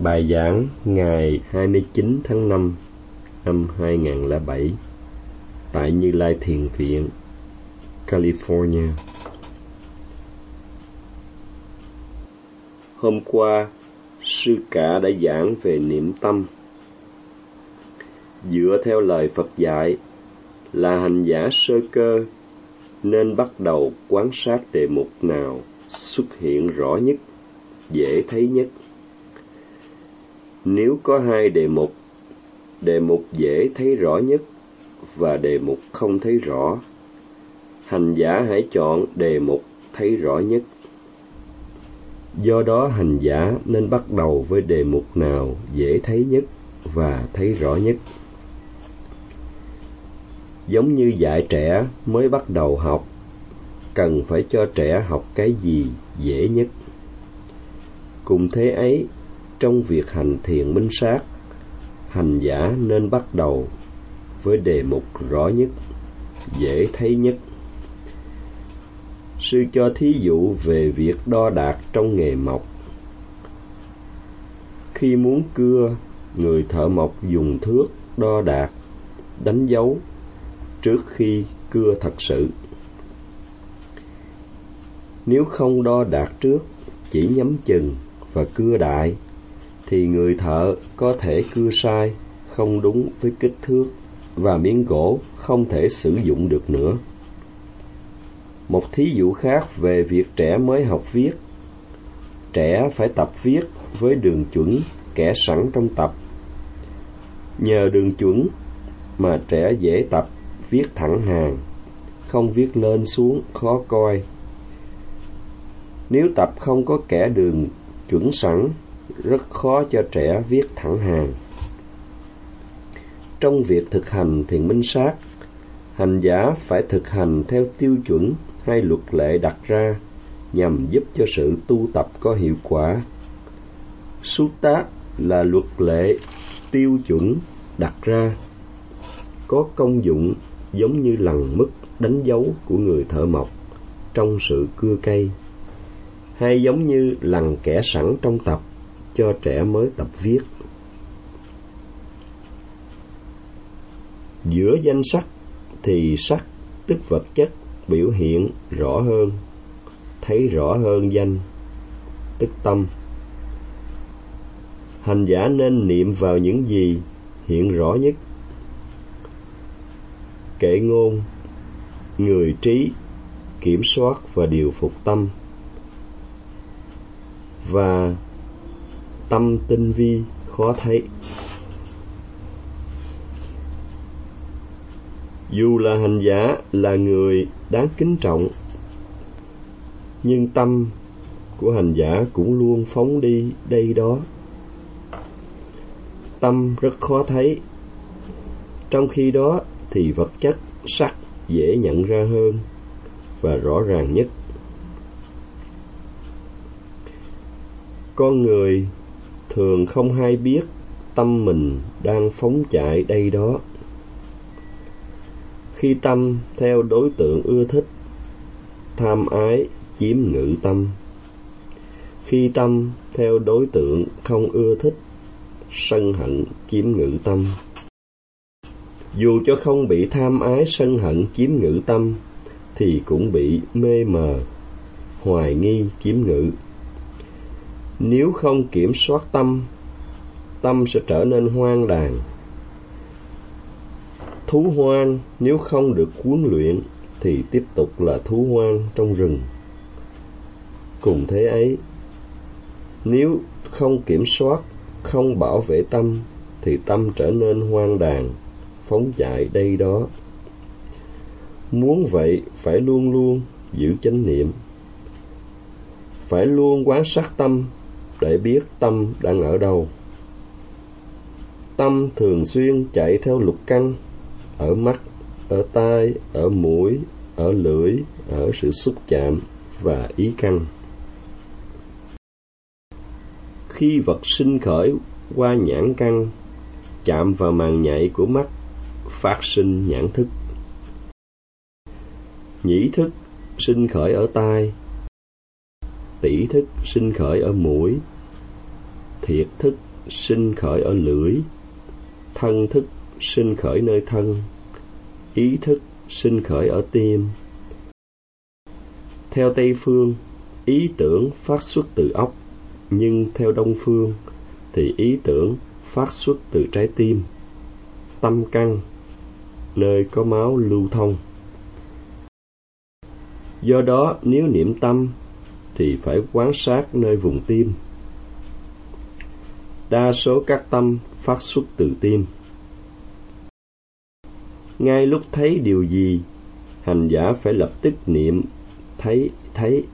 Bài giảng ngày 29 tháng 5 năm 2007 tại Như Lai Thiền Viện, California. Hôm qua, sư cả đã giảng về niệm tâm. Dựa theo lời Phật dạy là hành giả sơ cơ nên bắt đầu quan sát đề mục nào xuất hiện rõ nhất, dễ thấy nhất. Nếu có hai đề mục, đề mục dễ thấy rõ nhất và đề mục không thấy rõ, hành giả hãy chọn đề mục thấy rõ nhất. Do đó hành giả nên bắt đầu với đề mục nào dễ thấy nhất và thấy rõ nhất. Giống như dạy trẻ mới bắt đầu học, cần phải cho trẻ học cái gì dễ nhất. Cùng thế ấy, trong việc hành thiền minh sát, hành giả nên bắt đầu với đề mục rõ nhất, dễ thấy nhất. Sư cho thí dụ về việc đo đạc trong nghề mộc. Khi muốn cưa, người thợ mộc dùng thước đo đạc, đánh dấu trước khi cưa thật sự. Nếu không đo đạt trước, chỉ nhắm chừng và cưa đại, thì người thợ có thể cưa sai, không đúng với kích thước và miếng gỗ không thể sử dụng được nữa. Một thí dụ khác về việc trẻ mới học viết. Trẻ phải tập viết với đường chuẩn kẻ sẵn trong tập. Nhờ đường chuẩn mà trẻ dễ tập viết thẳng hàng, không viết lên xuống khó coi. Nếu tập không có kẻ đường chuẩn sẵn, rất khó cho trẻ viết thẳng hàng. Trong việc thực hành thiền minh sát, hành giả phải thực hành theo tiêu chuẩn hay luật lệ đặt ra nhằm giúp cho sự tu tập có hiệu quả. Sutta là luật lệ, tiêu chuẩn đặt ra, có công dụng giống như lằn mức đánh dấu của người thợ mộc trong sự cưa cây, hay giống như lằn kẻ sẵn trong tập cho trẻ mới tập viết. Giữa danh sắc thì sắc tức vật chất biểu hiện rõ hơn, thấy rõ hơn danh, tức tâm. Hành giả nên niệm vào những gì hiện rõ nhất. Kệ ngôn, người trí, kiểm soát và điều phục tâm. Và tâm tinh vi khó thấy. Dù là hành giả là người đáng kính trọng, nhưng tâm của hành giả cũng luôn phóng đi đây đó. Tâm rất khó thấy, trong khi đó thì vật chất sắc dễ nhận ra hơn và rõ ràng nhất. Con người thường không hay biết tâm mình đang phóng chạy đây đó. Khi tâm theo đối tượng ưa thích, tham ái chiếm ngự tâm. Khi tâm theo đối tượng không ưa thích, sân hận chiếm ngự tâm. Dù cho không bị tham ái sân hận chiếm ngự tâm, thì cũng bị mê mờ, hoài nghi chiếm ngự nếu không kiểm soát tâm tâm sẽ trở nên hoang đàn Thú hoang nếu không được huấn luyện thì tiếp tục là thú hoang trong rừng. Cùng thế ấy, nếu không kiểm soát, không bảo vệ tâm thì tâm trở nên hoang đàn, phóng chạy đây đó. Muốn vậy phải luôn luôn giữ chánh niệm. Phải luôn quán sát tâm để biết tâm đang ở đâu. Tâm thường xuyên chạy theo lục căn ở mắt, ở tai, ở mũi, ở lưỡi, ở sự xúc chạm và ý căn. Khi vật sinh khởi qua nhãn căn, chạm vào màng nhạy của mắt, phát sinh nhãn thức. Nhĩ thức sinh khởi ở tai, tỷ thức sinh khởi ở mũi, thiệt thức sinh khởi ở lưỡi. Thân thức sinh khởi nơi thân. Ý thức sinh khởi ở tim. Theo tây phương ý tưởng phát xuất từ óc nhưng theo đông phương thì ý tưởng phát xuất từ trái tim. Tâm căn nơi có máu lưu thông. Do đó nếu niệm tâm thì phải quan sát nơi vùng tim. Đa số các tâm phát xuất từ tim. Ngay lúc thấy điều gì, hành giả phải lập tức niệm, thấy thấy.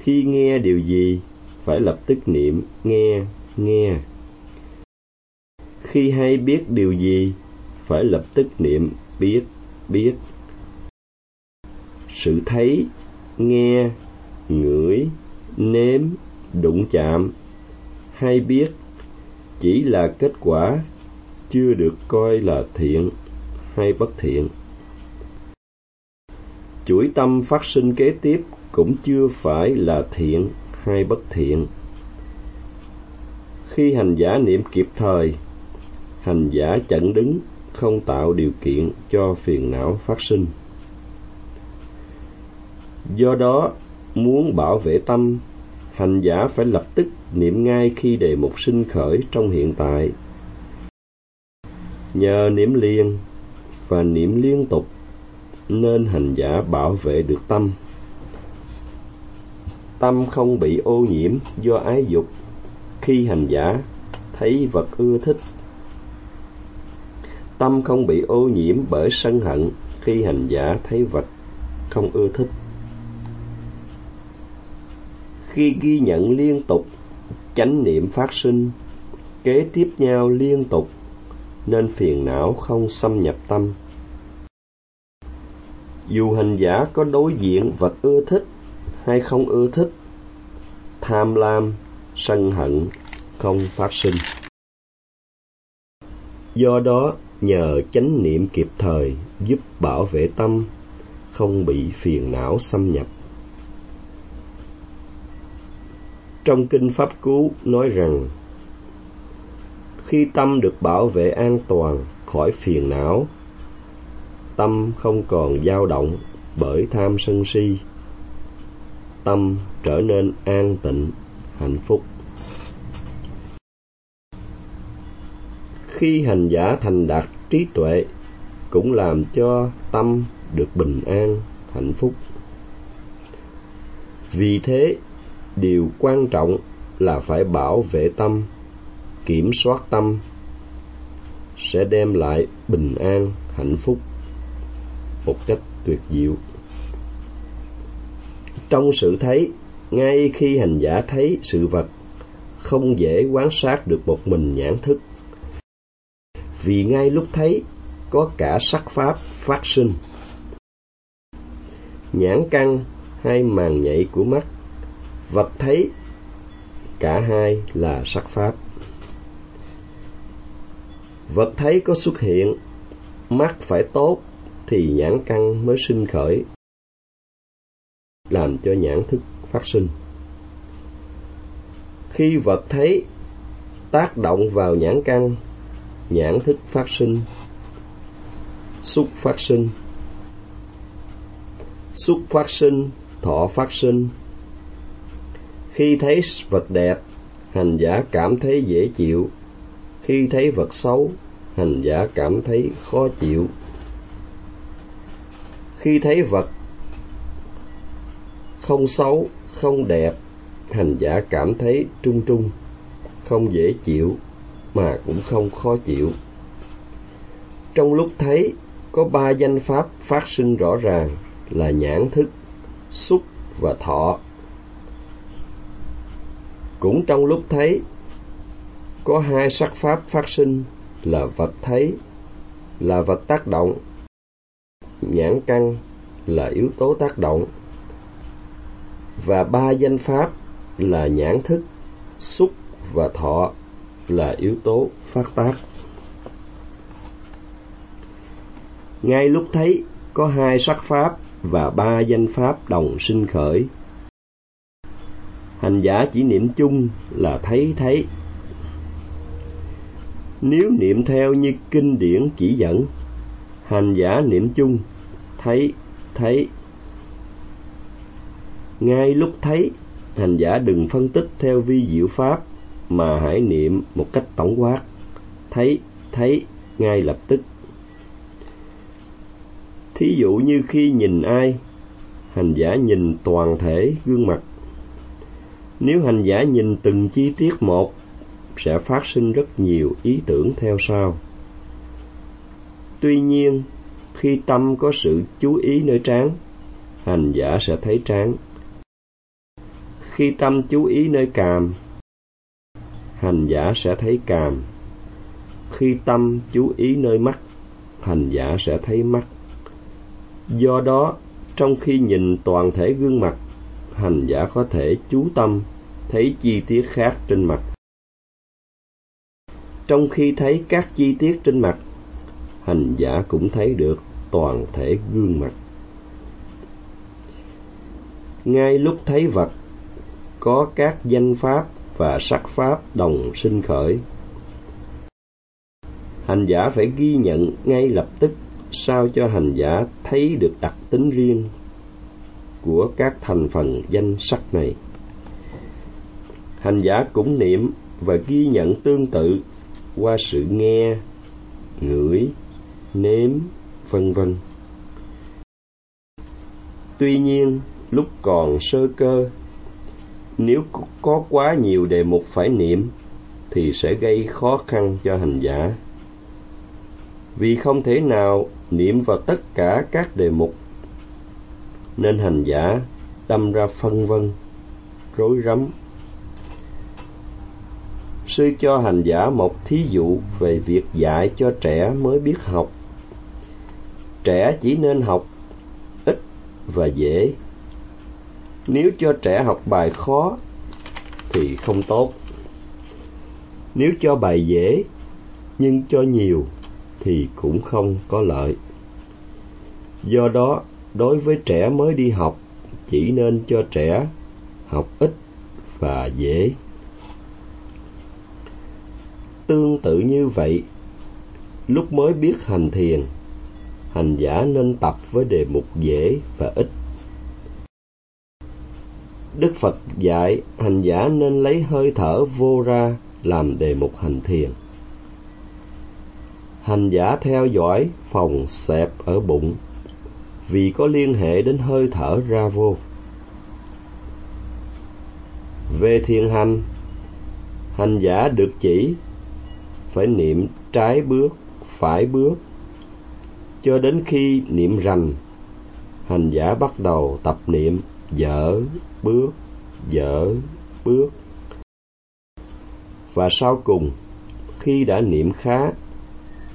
Khi nghe điều gì, phải lập tức niệm, nghe nghe. Khi hay biết điều gì, phải lập tức niệm, biết biết. Sự thấy, nghe ngửi, nếm, đụng chạm. Hay biết, chỉ là kết quả, chưa được coi là thiện hay bất thiện. Chuỗi tâm phát sinh kế tiếp cũng chưa phải là thiện hay bất thiện. Khi hành giả niệm kịp thời, hành giả chẩn đứng, không tạo điều kiện cho phiền não phát sinh. Do đó muốn bảo vệ tâm, hành giả phải lập tức niệm ngay khi đề mục sinh khởi trong hiện tại. Nhờ niệm liền và niệm liên tục, nên hành giả bảo vệ được tâm. Tâm không bị ô nhiễm do ái dục khi hành giả thấy vật ưa thích. Tâm không bị ô nhiễm bởi sân hận khi hành giả thấy vật không ưa thích khi ghi nhận liên tục, chánh niệm phát sinh, kế tiếp nhau liên tục, nên phiền não không xâm nhập tâm. Dù hành giả có đối diện vật ưa thích hay không ưa thích, tham lam, sân hận không phát sinh. Do đó, nhờ chánh niệm kịp thời giúp bảo vệ tâm, không bị phiền não xâm nhập. Trong kinh pháp cú nói rằng, khi tâm được bảo vệ an toàn khỏi phiền não, tâm không còn dao động bởi tham sân si, tâm trở nên an tịnh, hạnh phúc. Khi hành giả thành đạt trí tuệ cũng làm cho tâm được bình an, hạnh phúc. Vì thế điều quan trọng là phải bảo vệ tâm, kiểm soát tâm, sẽ đem lại bình an, hạnh phúc một cách tuyệt diệu. Trong sự thấy, ngay khi hành giả thấy sự vật, không dễ quan sát được một mình nhãn thức. Vì ngay lúc thấy, có cả sắc pháp phát sinh. Nhãn căn hay màng nhạy của mắt vật thấy, cả hai là sắc pháp. Vật thấy có xuất hiện, mắt phải tốt thì nhãn căn mới sinh khởi, làm cho nhãn thức phát sinh. Khi vật thấy tác động vào nhãn căn, nhãn thức phát sinh, xúc phát sinh. Xúc phát sinh, thọ phát sinh khi thấy vật đẹp, hành giả cảm thấy dễ chịu. Khi thấy vật xấu, hành giả cảm thấy khó chịu. Khi thấy vật không xấu, không đẹp, hành giả cảm thấy trung trung, không dễ chịu mà cũng không khó chịu. Trong lúc thấy, có ba danh pháp phát sinh rõ ràng là nhãn thức, xúc và thọ cũng trong lúc thấy, có hai sắc pháp phát sinh là vật thấy, là vật tác động. Nhãn căn là yếu tố tác động. Và ba danh pháp là nhãn thức, xúc và thọ là yếu tố phát tác. Ngay lúc thấy, có hai sắc pháp và ba danh pháp đồng sinh khởi hành giả chỉ niệm chung là thấy thấy nếu niệm theo như kinh điển chỉ dẫn, hành giả niệm chung, thấy thấy. Ngay lúc thấy, hành giả đừng phân tích theo vi diệu pháp mà hãy niệm một cách tổng quát. Thấy thấy, ngay lập tức. Thí dụ như khi nhìn ai, hành giả nhìn toàn thể gương mặt nếu hành giả nhìn từng chi tiết một, sẽ phát sinh rất nhiều ý tưởng theo sau. Tuy nhiên, khi tâm có sự chú ý nơi trán, hành giả sẽ thấy trán. Khi tâm chú ý nơi càm, hành giả sẽ thấy càm. Khi tâm chú ý nơi mắt, hành giả sẽ thấy mắt. Do đó, trong khi nhìn toàn thể gương mặt hành giả có thể chú tâm, thấy chi tiết khác trên mặt. Trong khi thấy các chi tiết trên mặt, hành giả cũng thấy được toàn thể gương mặt. Ngay lúc thấy vật, có các danh pháp và sắc pháp đồng sinh khởi. Hành giả phải ghi nhận ngay lập tức sao cho hành giả thấy được đặc tính riêng của các thành phần danh sắc này. Hành giả cũng niệm và ghi nhận tương tự qua sự nghe, ngửi, nếm, vân vân. Tuy nhiên, lúc còn sơ cơ, nếu có quá nhiều đề mục phải niệm thì sẽ gây khó khăn cho hành giả. Vì không thể nào niệm vào tất cả các đề mục nên hành giả đâm ra phân vân, rối rắm. Sư cho hành giả một thí dụ về việc dạy cho trẻ mới biết học. Trẻ chỉ nên học ít và dễ. Nếu cho trẻ học bài khó thì không tốt. Nếu cho bài dễ nhưng cho nhiều thì cũng không có lợi. Do đó đối với trẻ mới đi học, chỉ nên cho trẻ học ít và dễ. Tương tự như vậy, lúc mới biết hành thiền, hành giả nên tập với đề mục dễ và ít. Đức phật dạy, hành giả nên lấy hơi thở vô ra làm đề mục hành thiền. Hành giả theo dõi phòng xẹp ở bụng vì có liên hệ đến hơi thở ra vô về thiền hành hành giả được chỉ phải niệm trái bước, phải bước, cho đến khi niệm rành, hành giả bắt đầu tập niệm dở bước dở bước. Và sau cùng, khi đã niệm khá,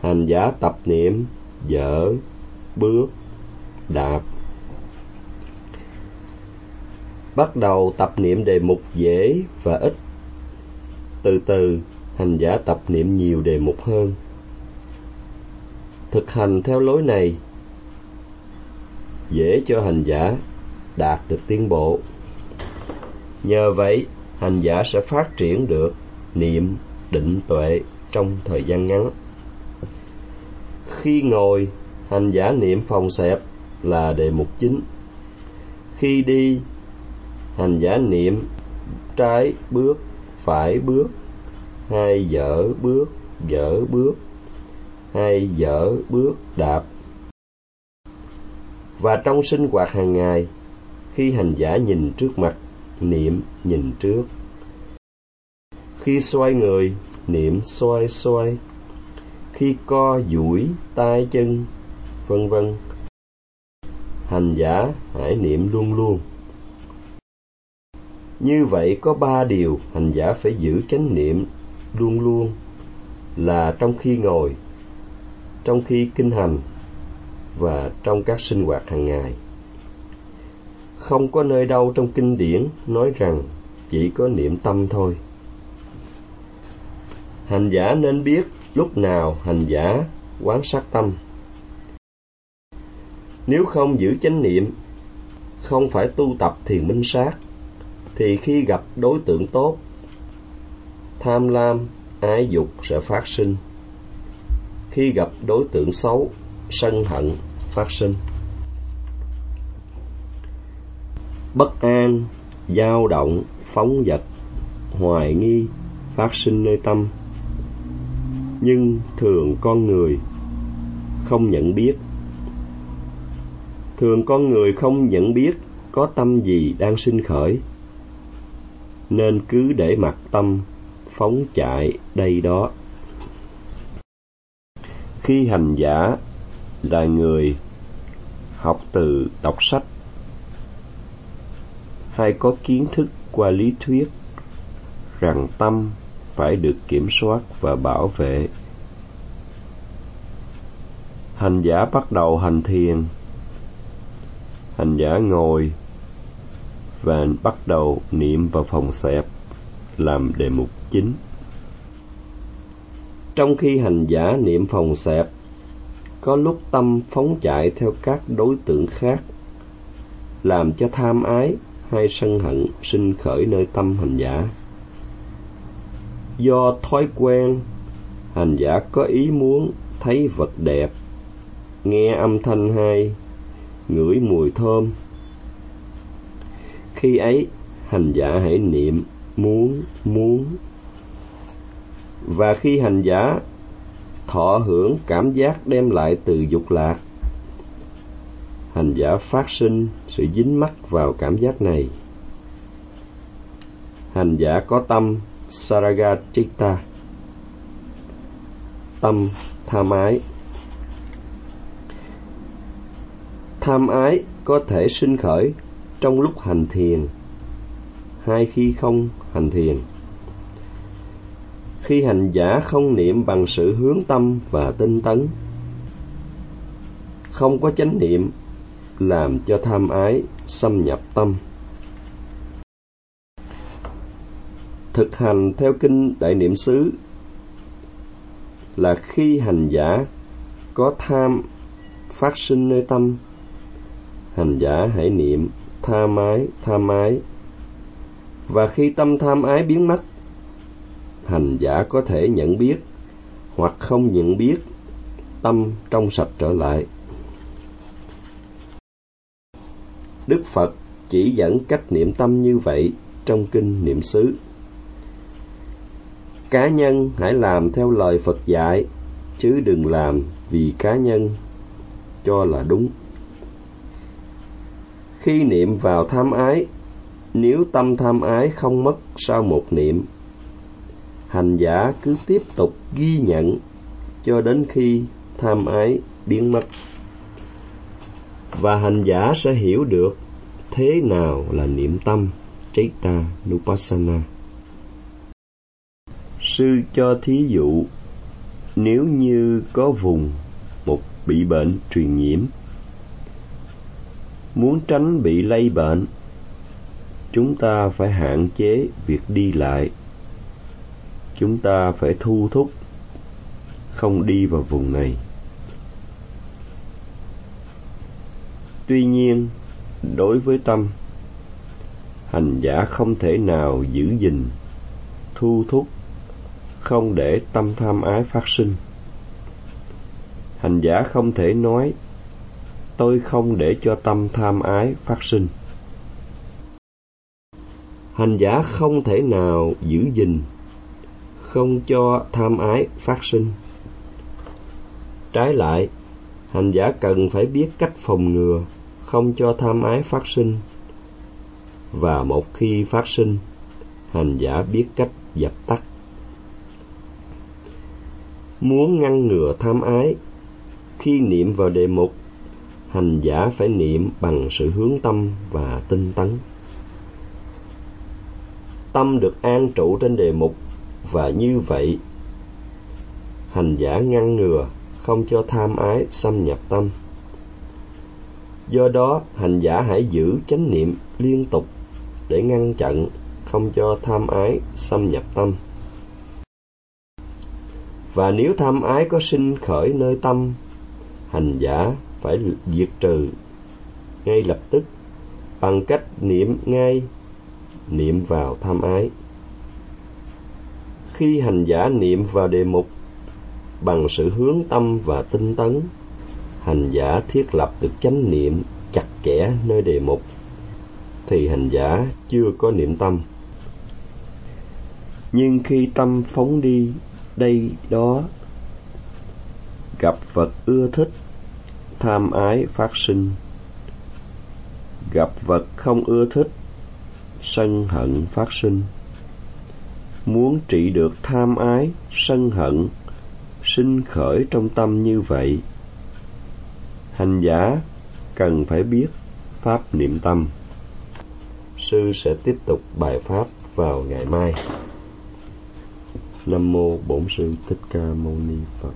hành giả tập niệm dở bước đạp. Bắt đầu tập niệm đề mục dễ và ít. Từ từ, hành giả tập niệm nhiều đề mục hơn. Thực hành theo lối này, dễ cho hành giả đạt được tiến bộ. Nhờ vậy, hành giả sẽ phát triển được niệm định tuệ trong thời gian ngắn. Khi ngồi, hành giả niệm phòng xẹp là đề mục chính. Khi đi, hành giả niệm, trái bước, phải bước, hai dở bước dở bước, hai dở bước đạp. Và trong sinh hoạt hàng ngày, khi hành giả nhìn trước mặt, niệm nhìn trước. Khi xoay người, niệm xoay xoay. Khi co duỗi tay chân, vân vân hành giả hãy niệm luôn luôn. Như vậy có ba điều hành giả phải giữ chánh niệm luôn luôn là trong khi ngồi, trong khi kinh hành và trong các sinh hoạt hàng ngày. Không có nơi đâu trong kinh điển nói rằng chỉ có niệm tâm thôi. Hành giả nên biết lúc nào hành giả quán sát tâm nếu không giữ chánh niệm, không phải tu tập thiền minh sát, thì khi gặp đối tượng tốt, tham lam, ái dục sẽ phát sinh. Khi gặp đối tượng xấu, sân hận phát sinh. Bất an, dao động, phóng dật hoài nghi phát sinh nơi tâm. Nhưng thường con người không nhận biết thường con người không nhận biết có tâm gì đang sinh khởi, nên cứ để mặc tâm phóng chạy đây đó. Khi hành giả là người học từ đọc sách, hay có kiến thức qua lý thuyết rằng tâm phải được kiểm soát và bảo vệ, hành giả bắt đầu hành thiền hành giả ngồi và bắt đầu niệm vào phòng xẹp làm đề mục chính. Trong khi hành giả niệm phòng xẹp, có lúc tâm phóng chạy theo các đối tượng khác, làm cho tham ái hay sân hận sinh khởi nơi tâm hành giả. Do thói quen, hành giả có ý muốn thấy vật đẹp, nghe âm thanh hay ngửi mùi thơm. Khi ấy hành giả hãy niệm muốn muốn. Và khi hành giả thọ hưởng cảm giác đem lại từ dục lạc hành giả phát sinh sự dính mắc vào cảm giác này. Hành giả có tâm saragacitta, tâm tha mái. Tham ái có thể sinh khởi trong lúc hành thiền. Hay khi không hành thiền. Khi hành giả không niệm bằng sự hướng tâm và tinh tấn. Không có chánh niệm làm cho tham ái xâm nhập tâm. Thực hành theo kinh đại niệm xứ là khi hành giả có tham phát sinh nơi tâm hành giả hãy niệm tha mái tha mái. Và khi tâm tham ái biến mất, hành giả có thể nhận biết hoặc không nhận biết tâm trong sạch trở lại. Đức phật chỉ dẫn cách niệm tâm như vậy trong kinh niệm xứ. Cá nhân hãy làm theo lời phật dạy, chứ đừng làm vì cá nhân cho là đúng khi niệm vào tham ái nếu tâm tham ái không mất sau một niệm hành giả cứ tiếp tục ghi nhận cho đến khi tham ái biến mất và hành giả sẽ hiểu được thế nào là niệm tâm Chaita Nupassana. Sư cho thí dụ, nếu như có vùng một bị bệnh truyền nhiễm, muốn tránh bị lây bệnh, chúng ta phải hạn chế việc đi lại. Chúng ta phải thu thúc không đi vào vùng này. Tuy nhiên, đối với tâm, hành giả không thể nào giữ gìn, thu thúc, không để tâm tham ái phát sinh. Hành giả không thể nói, tôi không để cho tâm tham ái phát sinh. Hành giả không thể nào giữ gìn, không cho tham ái phát sinh. Trái lại, hành giả cần phải biết cách phòng ngừa không cho tham ái phát sinh và một khi phát sinh hành giả biết cách dập tắt muốn ngăn ngừa tham ái khi niệm vào đề mục hành giả phải niệm bằng sự hướng tâm và tinh tấn. Tâm được an trụ trên đề mục, và như vậy, hành giả ngăn ngừa, không cho tham ái, xâm nhập tâm. Do đó, hành giả hãy giữ chánh niệm liên tục để ngăn chặn, không cho tham ái, xâm nhập tâm. Và nếu tham ái có sinh khởi nơi tâm, hành giả phải diệt trừ ngay lập tức bằng cách niệm ngay niệm vào tham ái. Khi hành giả niệm vào đề mục bằng sự hướng tâm và tinh tấn, hành giả thiết lập được chánh niệm chặt chẽ nơi đề mục, thì hành giả chưa có niệm tâm. Nhưng khi tâm phóng đi đây đó, gặp vật ưa thích, tham ái phát sinh. Gặp vật không ưa thích, sân hận phát sinh. Muốn trị được tham ái sân hận sinh khởi trong tâm như vậy. Hành giả cần phải biết pháp niệm tâm. Sư sẽ tiếp tục bài pháp vào ngày mai. Nam mô bổn sư thích ca mâu ni phật.